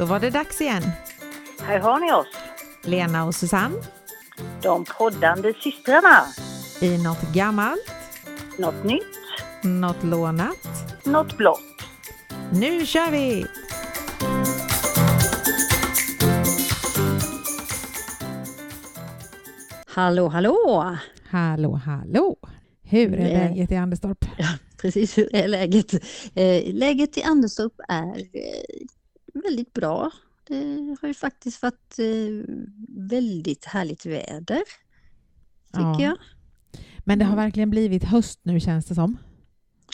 Då var det dags igen. Här har ni oss, Lena och Susanne de poddande systrarna. i något gammalt, Något nytt, något lånat. något blått. Nu kör vi! Hallå, hallå! Hallå, hallå! Hur är läget i Anderstorp? Precis, hur är läget? Eh, läget i Anderstorp är eh, väldigt bra. Det har ju faktiskt varit eh, väldigt härligt väder, tycker Ja. jag. Men det har verkligen blivit höst nu känns det som.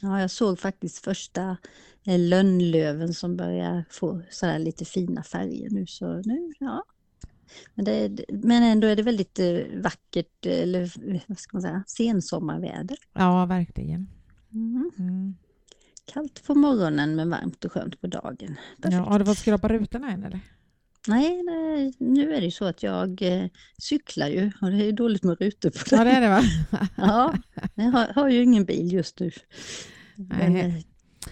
Ja, jag såg faktiskt första eh, lönnlöven som börjar få sådär lite fina färger nu. Så nu, ja. Men, det, men ändå är det väldigt eh, vackert, eller vad ska man säga, sensommarväder. Ja, verkligen. Mm. Mm. Kallt på morgonen men varmt och skönt på dagen. Ja, har du fått skrapa rutorna än eller? Nej, nej, nu är det ju så att jag eh, cyklar ju och det är ju dåligt med rutor på Ja, den. det är det va? Ja, jag har, har ju ingen bil just nu. Den, Nej. är-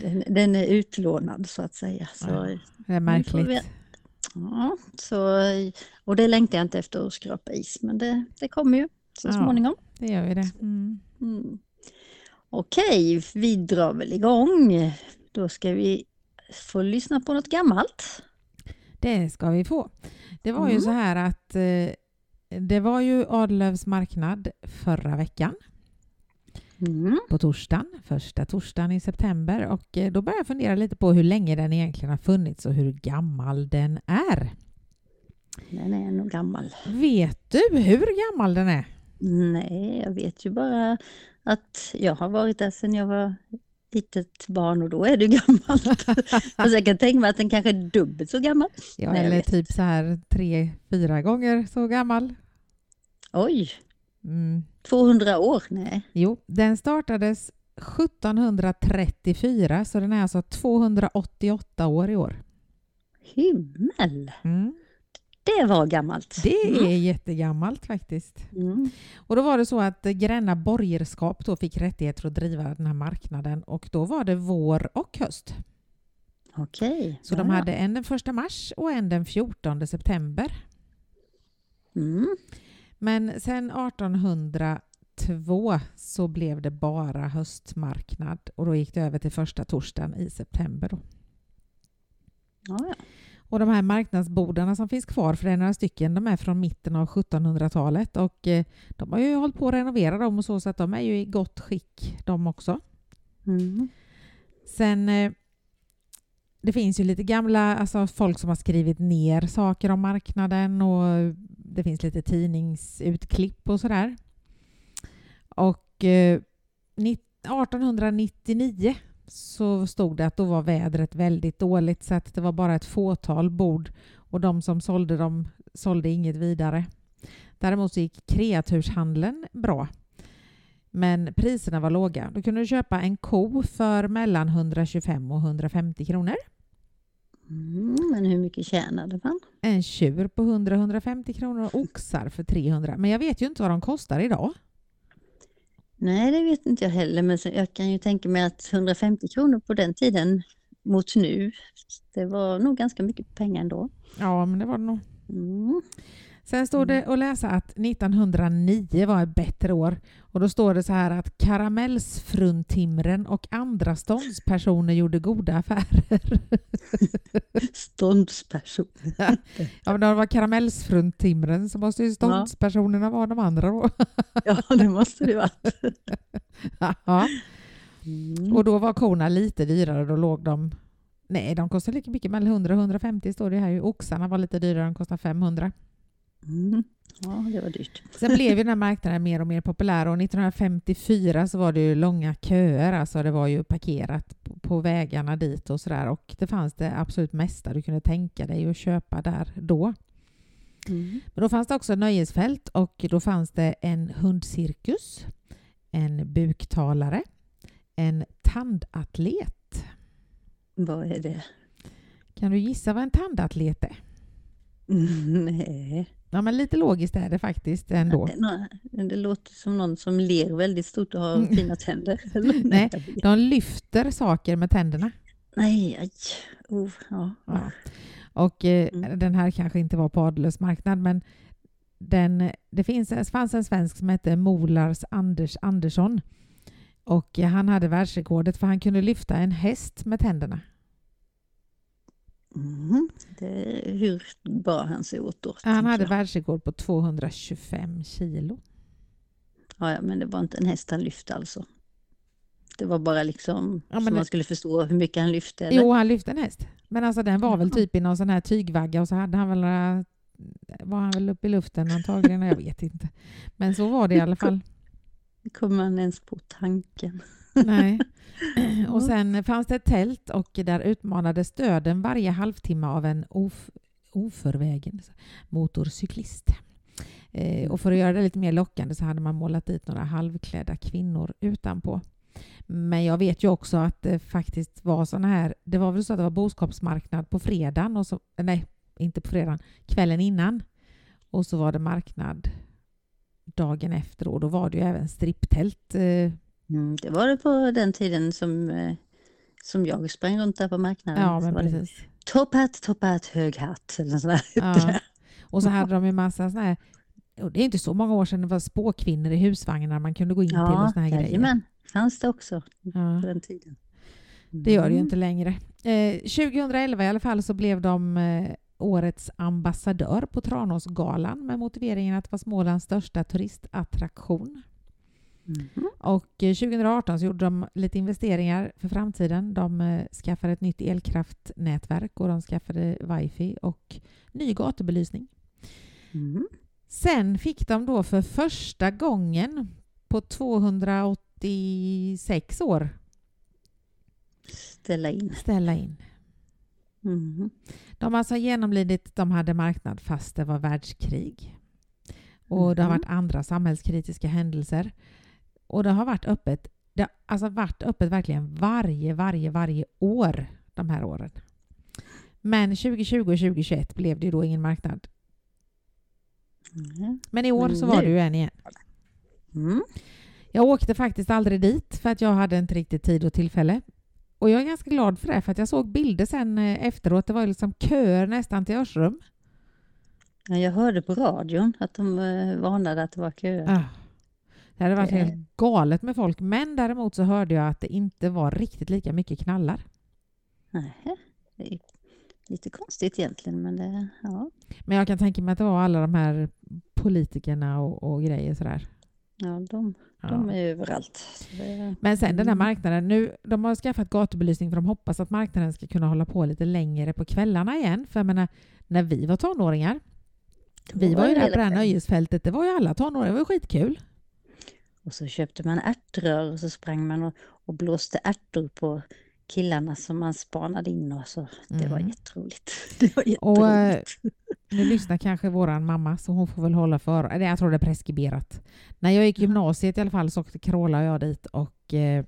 den, den är utlånad så att säga. Så, Ja, Det är märkligt. ja, så, och det längtar jag inte efter att skrapa is, men det, det kommer ju så Ja. småningom. Det gör vi det. Mm. Mm. Okej, vi drar väl igång. Då ska vi få lyssna på något gammalt. Det ska vi få. Det var ju Mm. så här att eh, det var ju Adlövs marknad förra veckan Mm. på torsdagen, första torsdagen i september och eh, då började jag fundera lite på hur länge den egentligen har funnits och hur gammal den är. Den är nog gammal. Vet du hur gammal den är? Nej, jag vet ju bara att jag har varit där sedan jag var litet barn och då är ju gammalt. Alltså jag kan tänka mig att den kanske är dubbelt så gammal. Ja, Nej, eller typ så här tre, fyra gånger så gammal. Oj, Mm. 200 år? Nej. Jo, den startades 1734 så den är alltså 288 år i år. Himmel, Mm. Det var gammalt. Det är jättegammalt faktiskt. Mm. Och då var det så att Gränna borgerskap då fick rättigheter att driva den här marknaden och då var det vår och höst. Okej. Så de hade en den 1 mars och en den 14 september. Mm. Men sen 1802 så blev det bara höstmarknad och då gick det över till första torsdagen i september. Då. Ja, ja. Och de här marknadsbodarna som finns kvar, för det är några stycken, de är från mitten av 1700-talet och eh, de har ju hållit på att renovera dem och så, så att de är ju i gott skick de också. Mm. Sen eh, det finns ju lite gamla, alltså folk som har skrivit ner saker om marknaden och det finns lite tidningsutklipp och sådär. Och eh, nitt- 1899 så stod det att då var vädret väldigt dåligt så att det var bara ett fåtal bord och de som sålde dem sålde inget vidare. Däremot så gick kreaturshandeln bra. Men priserna var låga. Då kunde du köpa en ko för mellan 125 och 150 kronor. Mm. Men hur mycket tjänade man? En tjur på 100-150 kronor och oxar för 300. Men jag vet ju inte vad de kostar idag. Nej, det vet inte jag heller, men jag kan ju tänka mig att 150 kronor på den tiden mot nu, det var nog ganska mycket pengar ändå. Ja, men det var det nog. Mm. Sen står det att läsa att 1909 var ett bättre år. Och då står det så här att karamellsfruntimren och andra ståndspersoner gjorde goda affärer. Ståndsperson. Ja, men det var karamellsfruntimren så måste ju ståndspersonerna vara de andra då. Ja, det måste det vara. ja. Mm. Och då var korna lite dyrare, då låg de... Nej, de kostade lika mycket, mellan 100 och 150 står det här. Oxarna var lite dyrare, de kostade 500. Mm. Ja, det var dyrt. Sen blev ju den här marknaden mer och mer populär och 1954 så var det ju långa köer, alltså det var ju parkerat på, vägarna dit och sådär och det fanns det absolut mesta du kunde tänka dig att köpa där då. Mm. Men då fanns det också nöjesfält och då fanns det en hundcirkus, en buktalare, en tandatlet. Vad är det? Kan du gissa vad en tandatlet är? Nej. Ja, men lite logiskt är det faktiskt ändå. Nå- Det låter som någon som ler väldigt stort och har Mm. fina tänder. Nej. De lyfter saker med tänderna. Nej, aj. Oh, ja. Ja. Och eh, Mm. den här kanske inte var på Adelös marknad, men den, det finns, det fanns en svensk som hette Molars Anders Andersson. Och eh, han hade världsrekordet för han kunde lyfta en häst med tänderna. Mhm. Det, hur bar han sig åt då? Han hade jag? världsrekord på 225 kilo. Ja, ja, men det var inte en häst han lyfte alltså. Det var bara liksom Ja, så det- man skulle förstå hur mycket han lyfte. Eller? Jo, han lyfte en häst. Men alltså den var väl Jaha. typ i någon sån här tygvagga och så hade han väl några, var han väl uppe i luften antagligen, jag vet inte. Men så var det i alla fall. Kommer man ens på tanken? Nej. Och sen fanns det ett tält och där utmanades döden varje halvtimme av en of, oförvägen motorcyklist. Eh, och för att göra det lite mer lockande så hade man målat dit några halvklädda kvinnor utanpå. Men jag vet ju också att det faktiskt var såna här, det var väl så att det var boskapsmarknad på fredagen, och så, nej, inte på fredagen, kvällen innan. Och så var det marknad dagen efter och då var det ju även stripptält eh, Mm, det var det på den tiden som, eh, som jag sprang runt där på marknaden. Ja, men precis. Top hat, top hat, hög hatt. Eller sån där. Ja. Och så hade de ju massa såna här, det är inte så många år sedan det var spåkvinnor i husvagnar man kunde gå in till och Ja, såna här grejer. jajamän. Fanns det också Ja, på den tiden. det gör det ju Mm. inte längre. Eh, 2011 i alla fall så blev de eh, årets ambassadör på Tranåsgalan med motiveringen att det var Smålands största turistattraktion. Mhm. Och eh, 2018 så gjorde de lite investeringar för framtiden. De eh, skaffade ett nytt elkraftnätverk och de skaffade wifi och ny gatubelysning. Mhm. Sen fick de då för första gången på 286 år Ställa in. ställa in. Mhm. De har alltså genomlidit, de hade marknad fast det var världskrig. Och det har Mhm. varit andra samhällskritiska händelser. Och det har varit öppet, det har alltså varit öppet verkligen varje, varje, varje år de här åren. Men 2020 och 2021 blev det ju då ingen marknad. Mhm. Men i år så var det ju en igen. Mm. Jag åkte faktiskt aldrig dit för att jag hade inte riktigt tid och tillfälle. Och jag är ganska glad för det för att jag såg bilder sen eh, efteråt. Det var liksom köer nästan till Örsrum. Ja, jag hörde på radion att de eh, varnade att det var köer. Ah. Det hade varit Det- helt galet med folk. Men däremot så hörde jag att det inte var riktigt lika mycket knallar. Nähä, det är lite konstigt egentligen, men det, ja. Men jag kan tänka mig att det var alla de här politikerna och, och grejer sådär. ja de, Ja. de är överallt. Det, Men sen den här Mm. marknaden, nu, de har skaffat gatubelysning för de hoppas att marknaden ska kunna hålla på lite längre på kvällarna igen. För jag menar, när vi var tonåringar, vi var ju där på det här nöjesfältet, det var ju alla tonåringar, det var ju skitkul. Och så köpte man ärtrör och så sprang man och, och blåste ärtor på killarna som man spanade in och så. Det var Mm. jätteroligt. Det var Och, eh, jätteroligt. Nu lyssnar kanske våran mamma så hon får väl hålla för. Jag tror det är preskriberat. När jag gick gymnasiet i alla fall så åkte och jag dit och eh,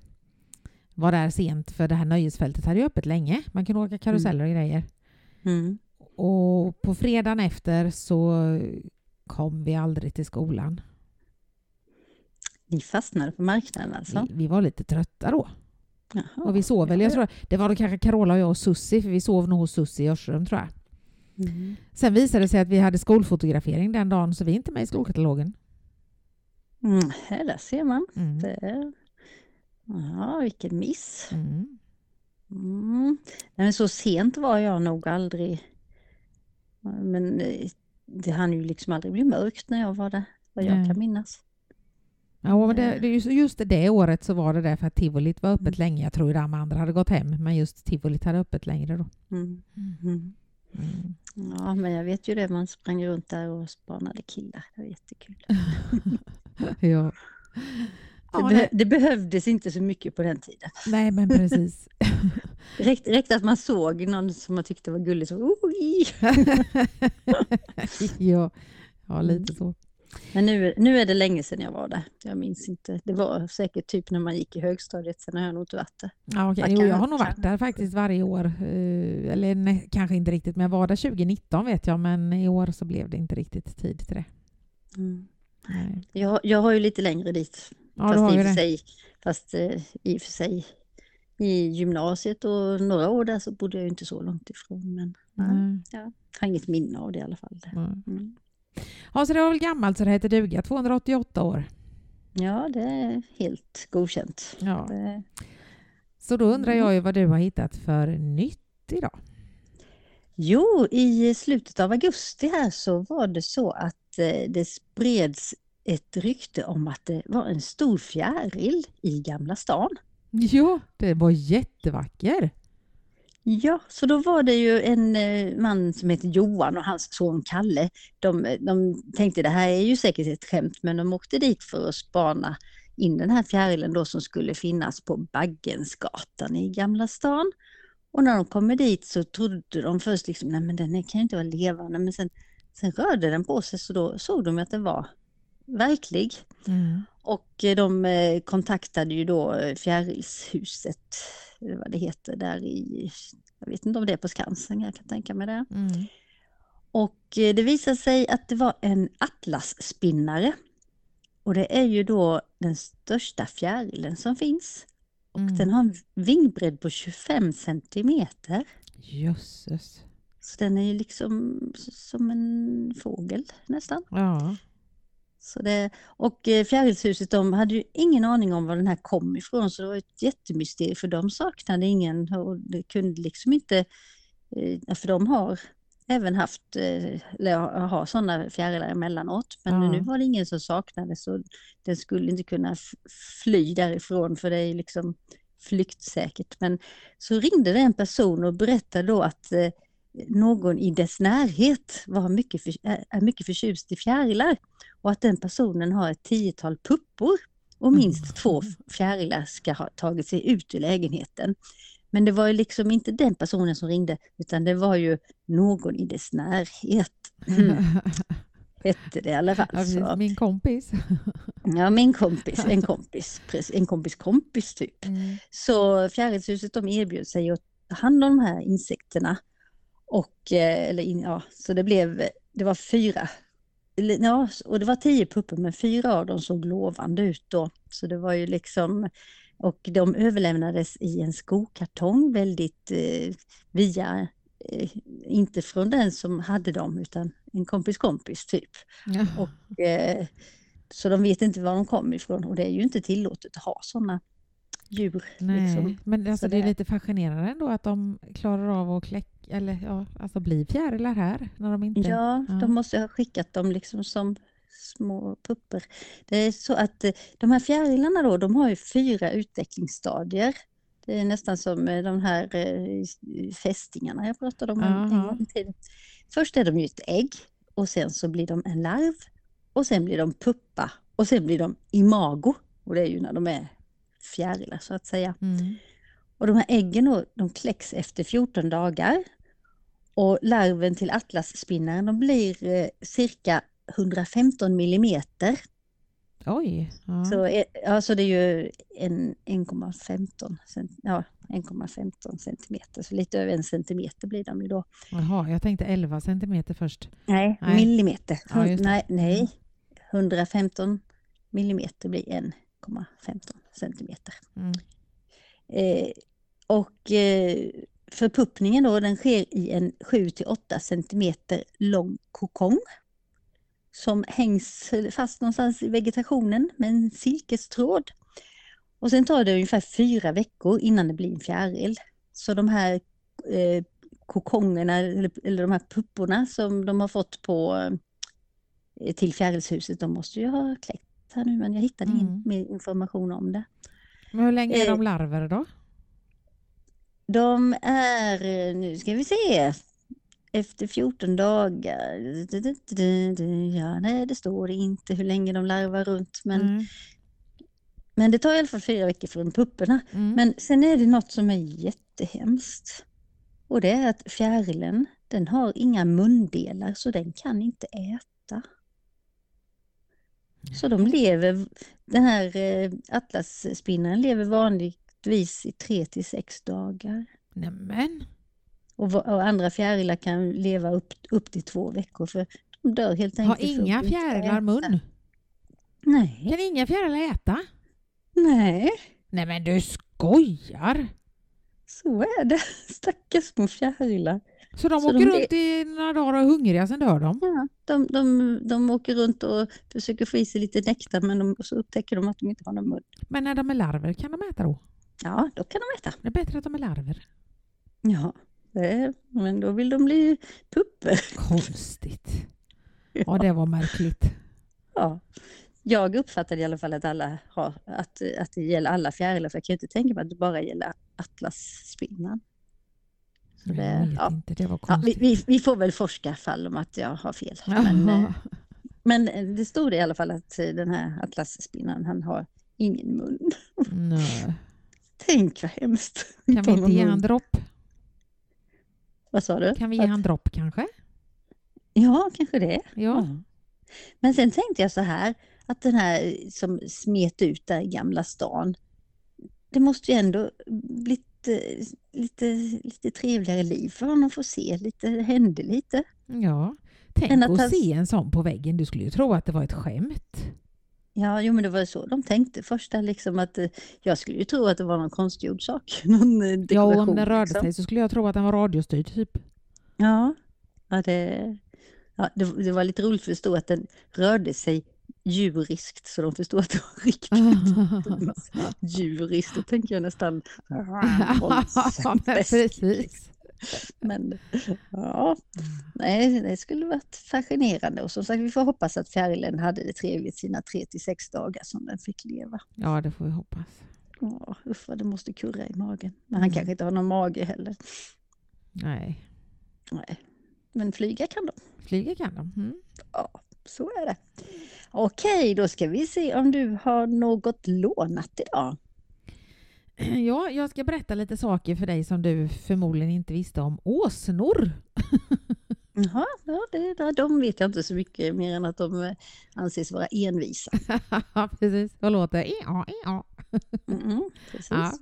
var där sent för det här nöjesfältet hade ju öppet länge. Man kunde åka karuseller och grejer. Mm. Och på fredagen efter så kom vi aldrig till skolan. Ni fastnade på marknaden alltså? Vi, vi var lite trötta då. Jaha. Och vi sov väl, jag tror, det var då kanske Carola och jag och Sussi, för vi sov nog hos Sussi i Örsrum tror jag. Mm. Sen visade det sig att vi hade skolfotografering den dagen så vi är inte med i skolkatalogen. Mm, här där ser man. Mm. Ja, vilken miss. Mm. Mm. Nej, men så sent var jag nog aldrig. Men eh, det hann ju liksom aldrig bli mörkt när jag var där, vad jag Nej. kan minnas. Ja, men det, ju- just det året så var det där för att tivolit var öppet länge. Jag tror ju de andra hade gått hem, men just tivolit hade öppet längre då. Mm. Mm. Mm. Ja, men jag vet ju det, man sprang runt där och spanade killar. Det var jättekul. Ja. Det, Ja, be- det behövdes inte så mycket på den tiden. nej, men precis. Räckte, att man såg någon som man tyckte var gullig så ja. ja, lite så. Men nu, nu är det länge sedan jag var där. Jag minns inte. Det var säkert typ när man gick i högstadiet. Sen har jag nog inte varit där. Ja. Man Jo, jag har nog varit där faktiskt varje år. Eh, Eller nej, kanske inte riktigt, men jag var där 2019 vet jag, men i år så blev det inte riktigt tid till det. Mm. Nej. Jag, jag har ju lite längre dit. Ja, fast, i och för sig, fast eh, i och för sig i gymnasiet och några år där så bodde jag ju inte så långt ifrån. Men Nej. Jag har inget minne av det i alla fall. Mm. Ja, så det var väl gammalt så det heter duga. 288 år. Ja, det är helt godkänt. Ja. Det, Så då undrar Mm. jag ju vad du har hittat för nytt idag. Jo, i slutet av augusti här så var det så att eh, det spreds ett rykte om att det var en stor fjäril i Gamla stan. Ja, det var jättevacker. Ja, så då var det ju en eh, man som heter Johan och hans son Kalle. De, de tänkte det här är ju säkert ett skämt men de åkte dit för att spana in den här fjärilen då som skulle finnas på Baggensgatan i Gamla stan. Och när de kommer dit så trodde de först liksom, nej men den kan ju inte vara levande men sen, sen rörde den på sig så då såg de att den var verklig. Mm. Och eh, de eh, kontaktade ju då Fjärilshuset, vad det heter, där i, jag vet inte om det är på Skansen, jag kan tänka mig det. Mm. Och eh, det visade sig att det var en atlasspinnare. Och det är ju då den största fjärilen som finns. Och Mm. den har en vingbredd på 25 centimeter. Jösses. Så den är ju liksom som en fågel nästan. Ja. Så det, och eh, Fjärilshuset de hade ju ingen aning om var den här kom ifrån så det var ett jättemysterium för de saknade ingen och det kunde liksom inte, eh, för de har även haft, eh, eller har- sådana fjärilar emellanåt men Ja. nu var det ingen som saknade så den skulle inte kunna fly därifrån för det är liksom flyktsäkert. Men så ringde det en person och berättade då att någon i dess närhet var mycket för, är mycket förtjust i fjärilar och att den personen har ett tiotal puppor och minst Mm. två fjärilar ska ha tagit sig ut ur lägenheten. Men det var ju liksom inte den personen som ringde utan det var ju någon i dess närhet. Mm, hette det i alla fall. Ja. Min kompis. Ja, min kompis, en kompis, en kompis kompis typ. Mm. Så Fjärilshuset de erbjöd sig att ta hand om de här insekterna. Och, eh, eller in, ja, så det blev, det var fyra, ja, och det var tio puppor men fyra av dem såg lovande ut då. Så det var ju liksom, och de överlämnades i en skokartong väldigt eh, via, eh, inte från den som hade dem utan en kompis kompis typ. Ja. Och, eh, så de vet inte var de kom ifrån och det är ju inte tillåtet att ha sådana djur. Nej, Liksom. men alltså Så det är det- lite fascinerande ändå att de klarar av att kläcka, eller ja, alltså bli fjärilar här när de inte... Ja, Ja. de måste ha skickat dem liksom som små pupper. Det är så att eh, de här fjärilarna då, de har ju fyra utvecklingsstadier. Det är nästan som eh, de här eh, fästingarna jag pratade om en gång. Först är de ju ett ägg och sen så blir de en larv och sen blir de puppa och sen blir de imago och det är ju när de är fjärilar så att säga. Mm. Och de här äggen då, de kläcks efter 14 dagar. Och larven till atlasspinnaren de blir eh, cirka 115 millimeter. Oj. Ja. Så, eh, ja, så det är ju en 1,15 cent- ja, 1,15 centimeter. Så lite över en centimeter blir de ju då. Jaha, jag tänkte 11 centimeter först. Nej, Nej. millimeter. Ja, nej, nej, 115 millimeter blir 1,15 centimeter. Mm. Eh, och eh, förpuppningen då, den sker i en 7-8 centimeter lång kokong som hängs fast någonstans i vegetationen med en silkestråd. Och sen tar det ungefär fyra veckor innan det blir en fjäril. Så de här eh, kokongerna, eller, eller de här pupporna som de har fått på eh, till fjärilshuset, de måste ju ha kläckt här nu men jag hittade ingen Mm. mer information om det. Men hur länge är Eh. de larver då? De är, eh, nu ska vi se, efter 14 dagar. Ja, nej, det står inte hur länge de larvar runt, men, Mm. men det tar i alla fall fyra veckor från pupporna. Mm. Men sen är det något som är jättehemskt. Och det är att fjärilen, den har inga mundelar så den kan inte äta. Så de lever, den här eh, atlasspinnaren lever vanligtvis i tre till sex dagar. Nämen. Och, och andra fjärilar kan leva upp, upp till två veckor för de dör helt enkelt. Har inga fjärilar äta. mun? Nej, Kan inga fjärilar äta? nej, Nej men du skojar! så är det. Stackars små fjärilar. Så de Så åker de runt i några dagar och är hungriga, sen dör de? Ja, de, de, de åker runt och försöker få i sig lite nektar men de, så upptäcker de att de inte har någon mun. Men när de är larver, kan de äta då? Ja, då kan de äta. Det är bättre att de är larver. Ja, det, men då vill de bli pupper. Konstigt. Ja, det var märkligt. Ja. Jag uppfattade i alla fall att, alla har, att, att det gäller alla fjärilar, för jag kan ju inte tänka mig att det bara gäller atlasspinnan. Så det- ja. inte, det var Ja, vi, vi, vi får väl forska fall om att jag har fel. Men, eh, men det stod i alla fall att eh, den här atlasspinnan, han har ingen mun. Nej. Tänk vad hemskt. Kan vi inte ge han dropp? Vad sa du? Kan vi ge Att- han dropp kanske? Ja, kanske det. Ja. Men sen tänkte jag så här, att den här som smet ut där i Gamla stan, det måste ju ändå blivit eh, lite, lite trevligare liv för honom att få se lite, det hände lite. ja. Tänk att att han- se en sån på väggen. Du skulle ju tro att det var ett skämt. Ja, jo men det var ju så de tänkte först liksom att eh, jag skulle ju tro att det var någon konstgjord sak, någon eh, Ja, om den rörde liksom. sig så skulle jag tro att den var radiostyrd typ. Ja, ja, det, ja det, det var lite roligt för det stod att den rörde sig djuriskt så de förstod att det var riktigt djuriskt. Då tänker jag nästan precis. Men ja, nej, det skulle varit fascinerande och som sagt vi får hoppas att fjärilen hade det trevligt sina tre till sex dagar som den fick leva. Ja, det får vi hoppas. Ja, usch vad det måste kurra i magen. Men han Mm. kanske inte har någon mage heller. Nej, Nej. Men flyga kan de. flyga kan de. Mm. Ja, så är det. Okej, då ska vi se om du har något lånat idag. Ja, jag ska berätta lite saker för dig som du förmodligen inte visste om åsnor. Jaha, ja, det, de vet jag inte så mycket mer än att de eh, anses vara envisa. precis, vad låter ja, ja. Mm, precis. Ja.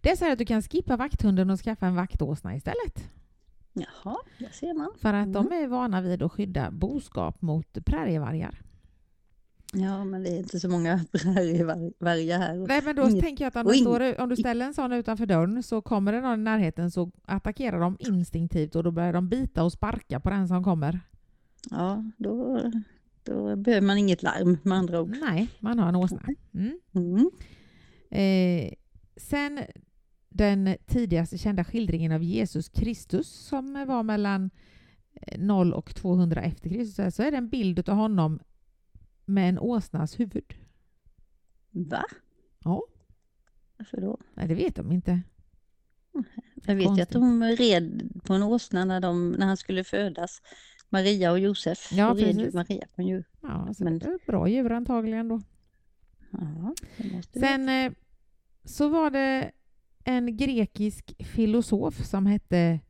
Det är så här att du kan skippa vakthunden och skaffa en vaktåsna istället. Jaha, där ser man. För att de Mm. är vana vid att skydda boskap mot prärievargar. Ja, men det är inte så många prärievargar här. Nej, men då Inget- tänker jag att om, ing- står, om du ställer en sån utanför dörren så kommer det någon i närheten så attackerar de instinktivt och då börjar de bita och sparka på den som kommer. Ja, då, då behöver man inget larm med andra ord. Nej, man har en åsna. Mm. Mm. Eh, sen den tidigaste kända skildringen av Jesus Kristus som var mellan eh, 0 och 200 efter Kristus så är det en bild av honom med en åsnas huvud. Va? Ja. Varför då? Nej, det vet de inte. Jag vet ju att de red på en åsna när, de, när han skulle födas. Maria och Josef. Ja, Då red precis. Maria på en djur. Ja, så Men- det är bra djur antagligen då. Ja, Sen eh, så var det en grekisk filosof som hette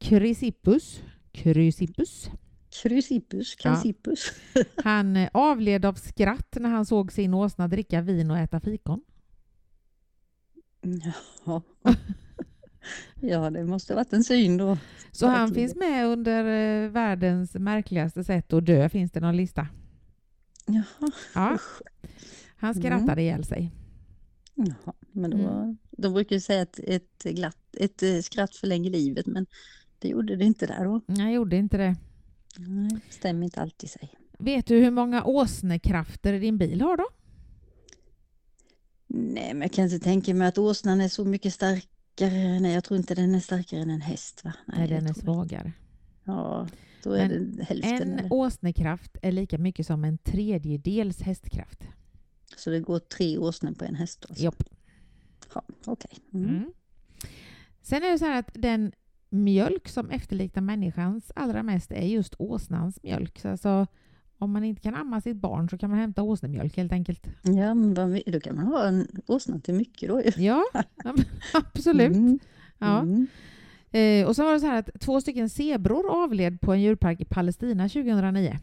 Chrysippus. Chrysippus. Chrysippus, Ja. Chrysippus. Han eh, avled av skratt när han såg sin åsna dricka vin och äta fikon. Ja. ja, det måste varit en syn då. Så han Verkligen. finns med under eh, världens märkligaste sätt att dö, finns det någon lista. Jaha. Ja, han Mm. skrattade ihjäl sig. Jaha. Men då, Mm. De brukar ju säga att ett, glatt, ett eh, skratt förlänger livet, men det gjorde det inte där då. Jag gjorde inte det. Nej, stämmer inte alltid sig. Vet du hur många åsnekrafter din bil har då? Nej, men jag kan inte tänka mig att åsnan är så mycket starkare. Nej, jag tror inte den är starkare än en häst. Va? Nej, det den är jag svagare. Ja, då är Men det hälften. En eller? åsnekraft är lika mycket som en tredjedels hästkraft. Så det går tre åsnor på en häst. Alltså. Jopp. Ja, Okej. Mm. Mm. Sen är det så här att den mjölk som efterliknar människans allra mest är just åsnans mjölk. Så alltså, om man inte kan amma sitt barn så kan man hämta åsnemjölk helt enkelt. Ja, men då kan man ha en åsna till mycket då. Ja, absolut. Mm. Ja. Mm. Eh, och så var det så här att två stycken zebror avled på en djurpark i Palestina 2009.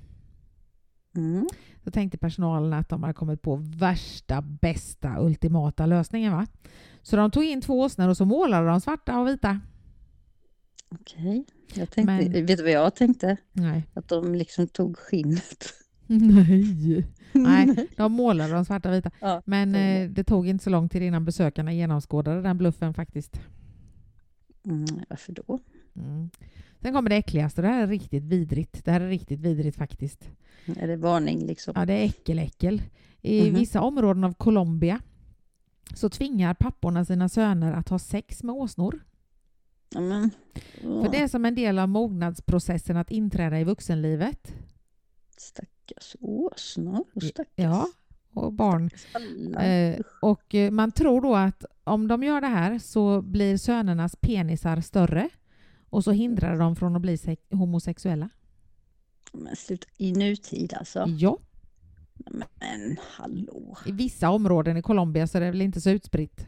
Mm. Då tänkte personalen att de hade kommit på värsta, bästa, ultimata lösningen. Va? Så de tog in två åsnor och så målade de svarta och vita. Okej. Jag tänkte, Men- vet du vad jag tänkte? Nej. Att de liksom tog skinnet. Nej. Nej, de målade de svarta och vita. Ja, Men eh, det tog inte så lång tid innan besökarna genomskådade den bluffen faktiskt. Mm, varför då? Mm. Sen kommer det äckligaste. Det här är riktigt vidrigt. Det här är riktigt vidrigt faktiskt. Är det varning liksom? Ja, det är äckel-äckel. I Mhm. vissa områden av Colombia så tvingar papporna sina söner att ha sex med åsnor. Men, För det är som en del av mognadsprocessen att inträda i vuxenlivet. Stackars åsnor. Stackars Ja, och barn. Eh, och eh, man tror då att om de gör det här så blir sönernas penisar större och så hindrar det dem från att bli se- homosexuella. Men sluta, I nutid alltså? Ja, Men hallå. i vissa områden i Colombia så är det väl inte så utspritt.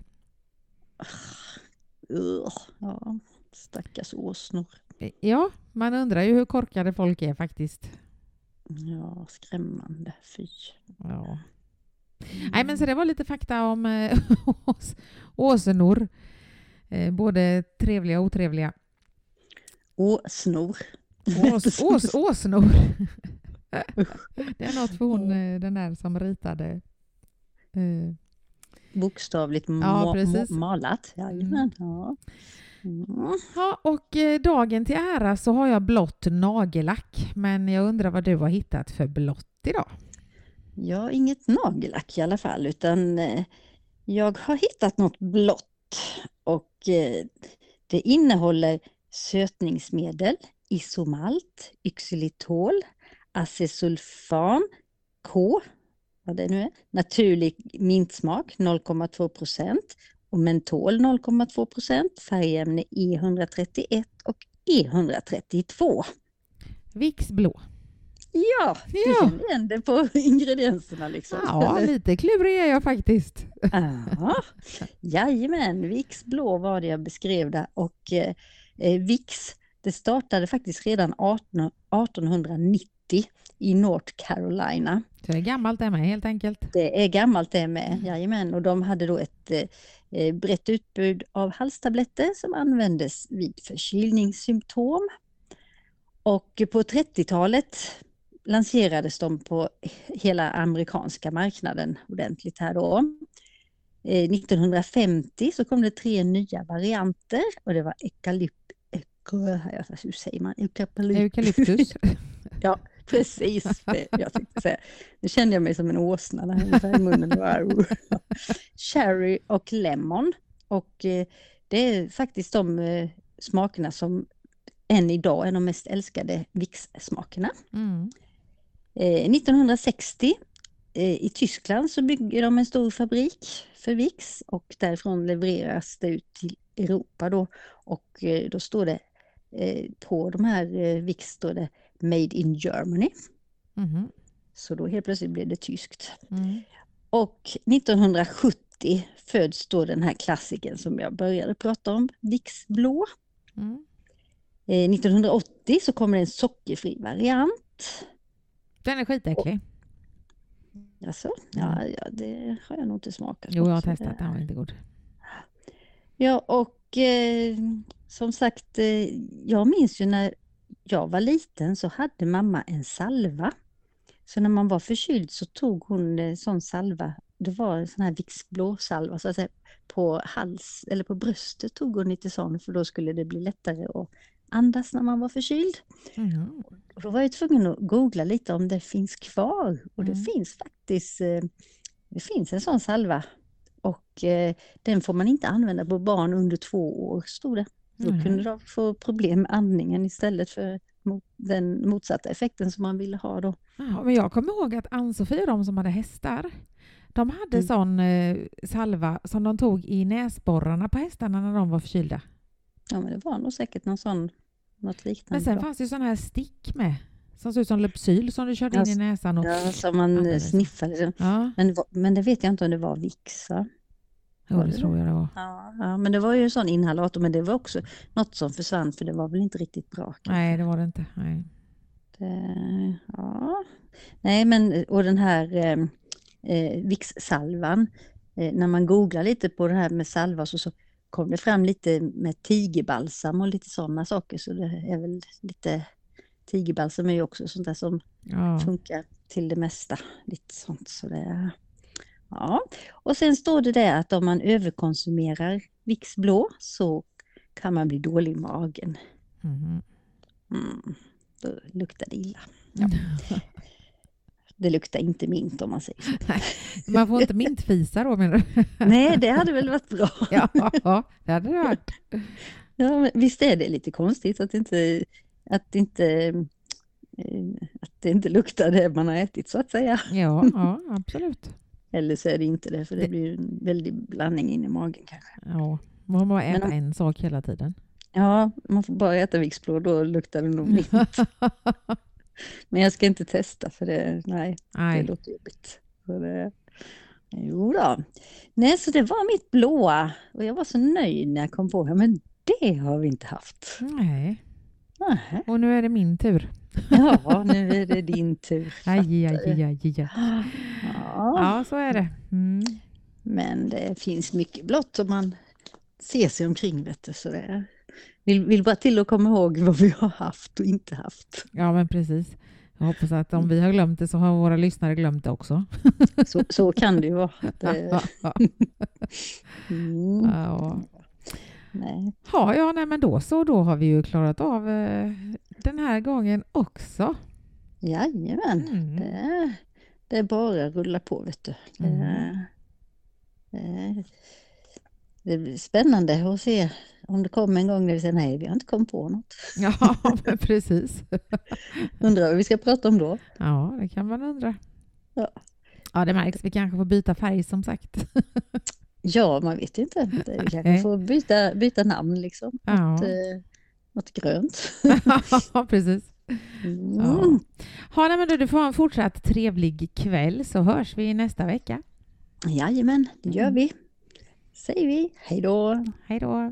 Ugh. Ja, stackars åsnor. Ja, man undrar ju hur korkade folk är faktiskt. Ja, skrämmande. Fy. Ja. Nej, men så det var lite fakta om eh, ås, åsenor. Eh, både trevliga och otrevliga. Åsnor. Ås, ås, åsnor. Det är något för hon, eh, den där som ritade. Eh, Bokstavligt Ja, ma- ma- malat. Jajamän. Ja. Mm. Ja, och eh, dagen till ära så har jag blått nagellack. Men jag undrar vad du har hittat för blått idag? Ja, inget nagellack i alla fall, utan jag har hittat något blått och det innehåller sötningsmedel, isomalt, yxylitol, acesulfam, K, vad det nu är, naturlig mintsmak 0,2 procent och mentol 0,2 procent, färgämne E131 och E E132. Vicks blå. Ja, du Ja. känner igen det på ingredienserna liksom. Ja, lite klurig är jag faktiskt. Ja, jajamän, Vicks blå var det jag beskrev där och eh, Vicks det startade faktiskt redan 18, 1890 i North Carolina. Så det är gammalt det med helt enkelt. Det är gammalt det med, jajamän, och de hade då ett eh, eh, brett utbud av halstabletter som användes vid förkylningssymptom. Och på 30-talet lanserades de på hela amerikanska marknaden ordentligt här då. Eh, 1950 så kom det tre nya varianter och det var ekalyp... ek- Hur säger man? Eukalyptus. Eukalyptus. Ja, precis det jag tänkte säga. Nu kände jag mig som en åsna där ungefär i munnen. Var- Cherry och lemon. Och eh, det är faktiskt de eh, smakerna som än idag är de mest älskade Vicks-smakerna. Mm. Eh, 1960 eh, i Tyskland så bygger de en stor fabrik för Vicks och därifrån levereras det ut till Europa då. Och eh, då står det eh, på de här eh, Vicks står det Made in Germany. Mhm. Så då helt plötsligt blev det tyskt. Mm. Och 1970 föds då den här klassiken som jag började prata om, Vicks blå. Mm. Eh, 1980 så kommer en sockerfri variant. Den är skitäcklig. Alltså, ja, ja, det har jag nog inte smakat. Jo, jag har testat. Den var inte god. Ja, och eh, som sagt, eh, jag minns ju när jag var liten så hade mamma en salva. Så när man var förkyld så tog hon eh, sån salva, det var en sån här Vicks blåsalva, så att säga, på hals eller på bröstet tog hon lite sån för då skulle det bli lättare att andas när man var förkyld. Mhm. Och då var jag tvungen att googla lite om det finns kvar och det Mm. finns faktiskt eh, det finns en sån salva och eh, den får man inte använda på barn under två år stod det. Då Mhm. kunde de få problem med andningen istället för den motsatta effekten som man ville ha då. Ja, men jag kommer ihåg att Ann-Sofie och de som hade hästar, de hade Mm. sån eh, salva som de tog i näsborrarna på hästarna när de var förkylda. Ja men det var nog säkert någon sån, något liknande. Men sen då. fanns det ju sån här stick med, som såg ut som Lypsyl som du körde in i Alltså, näsan. Och, Ja, som man eh, Alldeles. sniffade. ja, Men, men det vet jag inte om det var Vicks va? jo, det tror jag det var. Ja, ja, men det var ju en sån inhalator men det var också något som försvann för det var väl inte riktigt bra. kanske. Nej, det var det inte. Nej. Det, ja. Nej, men och den här eh, eh, Vicks-salvan, eh, när man googlar lite på det här med salva så, så kom det fram lite med tigerbalsam och lite sådana saker. Så det är väl lite, tigerbalsam är ju också sånt där som Ja. funkar till det mesta. Lite sånt. Så det, ja. Och sen står det där att om man överkonsumerar Vicks blå så kan man bli dålig i magen. Mhm. Mm, då luktar det illa. Ja. Det luktar inte mint om man säger så. Man får inte mintfisa då menar du? Nej, det hade väl varit bra. Ja, det hade det varit. Ja, men visst är det lite konstigt att inte, att inte, eh, att det inte luktar det man har ätit så att säga. Ja, ja absolut. Eller så är det inte det, för det blir en väldig blandning in i magen kanske. Ja, man får bara äta om- en sak hela tiden. Ja, man får bara äta Viksblå, då luktar det nog mint. Men jag ska inte testa för det, nej, det Nej, låter jobbigt. Så det, jo då. Nej, så det var mitt blåa och jag var så nöjd när jag kom på det, men det har vi inte haft. nej. Nähä. Och nu är det min tur. Ja, nu är det din tur. Aj. Ja, Ja, så är det. Mm. men det finns mycket blått om man ser sig omkring vet du, så det vill, vill bara till att komma ihåg vad vi har haft och inte haft. Ja, men precis. Jag hoppas att om vi har glömt det så har våra lyssnare glömt det också. Så, så kan det ju vara. Det, mm, ja. nej. Ja, ja, nej, men då så. Då har vi ju klarat av eh, den här gången också. Jajamän, Mm. det, det är bara att rulla på vet du. Det, Mm. det, det blir spännande att se om det kommer en gång när vi säger nej, vi har inte kommit på något. Ja, men precis. Undrar vad vi ska prata om då? Ja, det kan man undra. Ja. Ja, det märks. Vi kanske får byta färg som sagt. Ja, man vet inte. Vi kanske får byta, byta namn liksom. Ja. Något, eh, något grönt. ja, precis. Mm. Ja. Ha, nej, men du, du får ha en fortsatt trevlig kväll så hörs vi nästa vecka. Jajamän, det gör Mm. vi. Säger vi hej då. Hej då!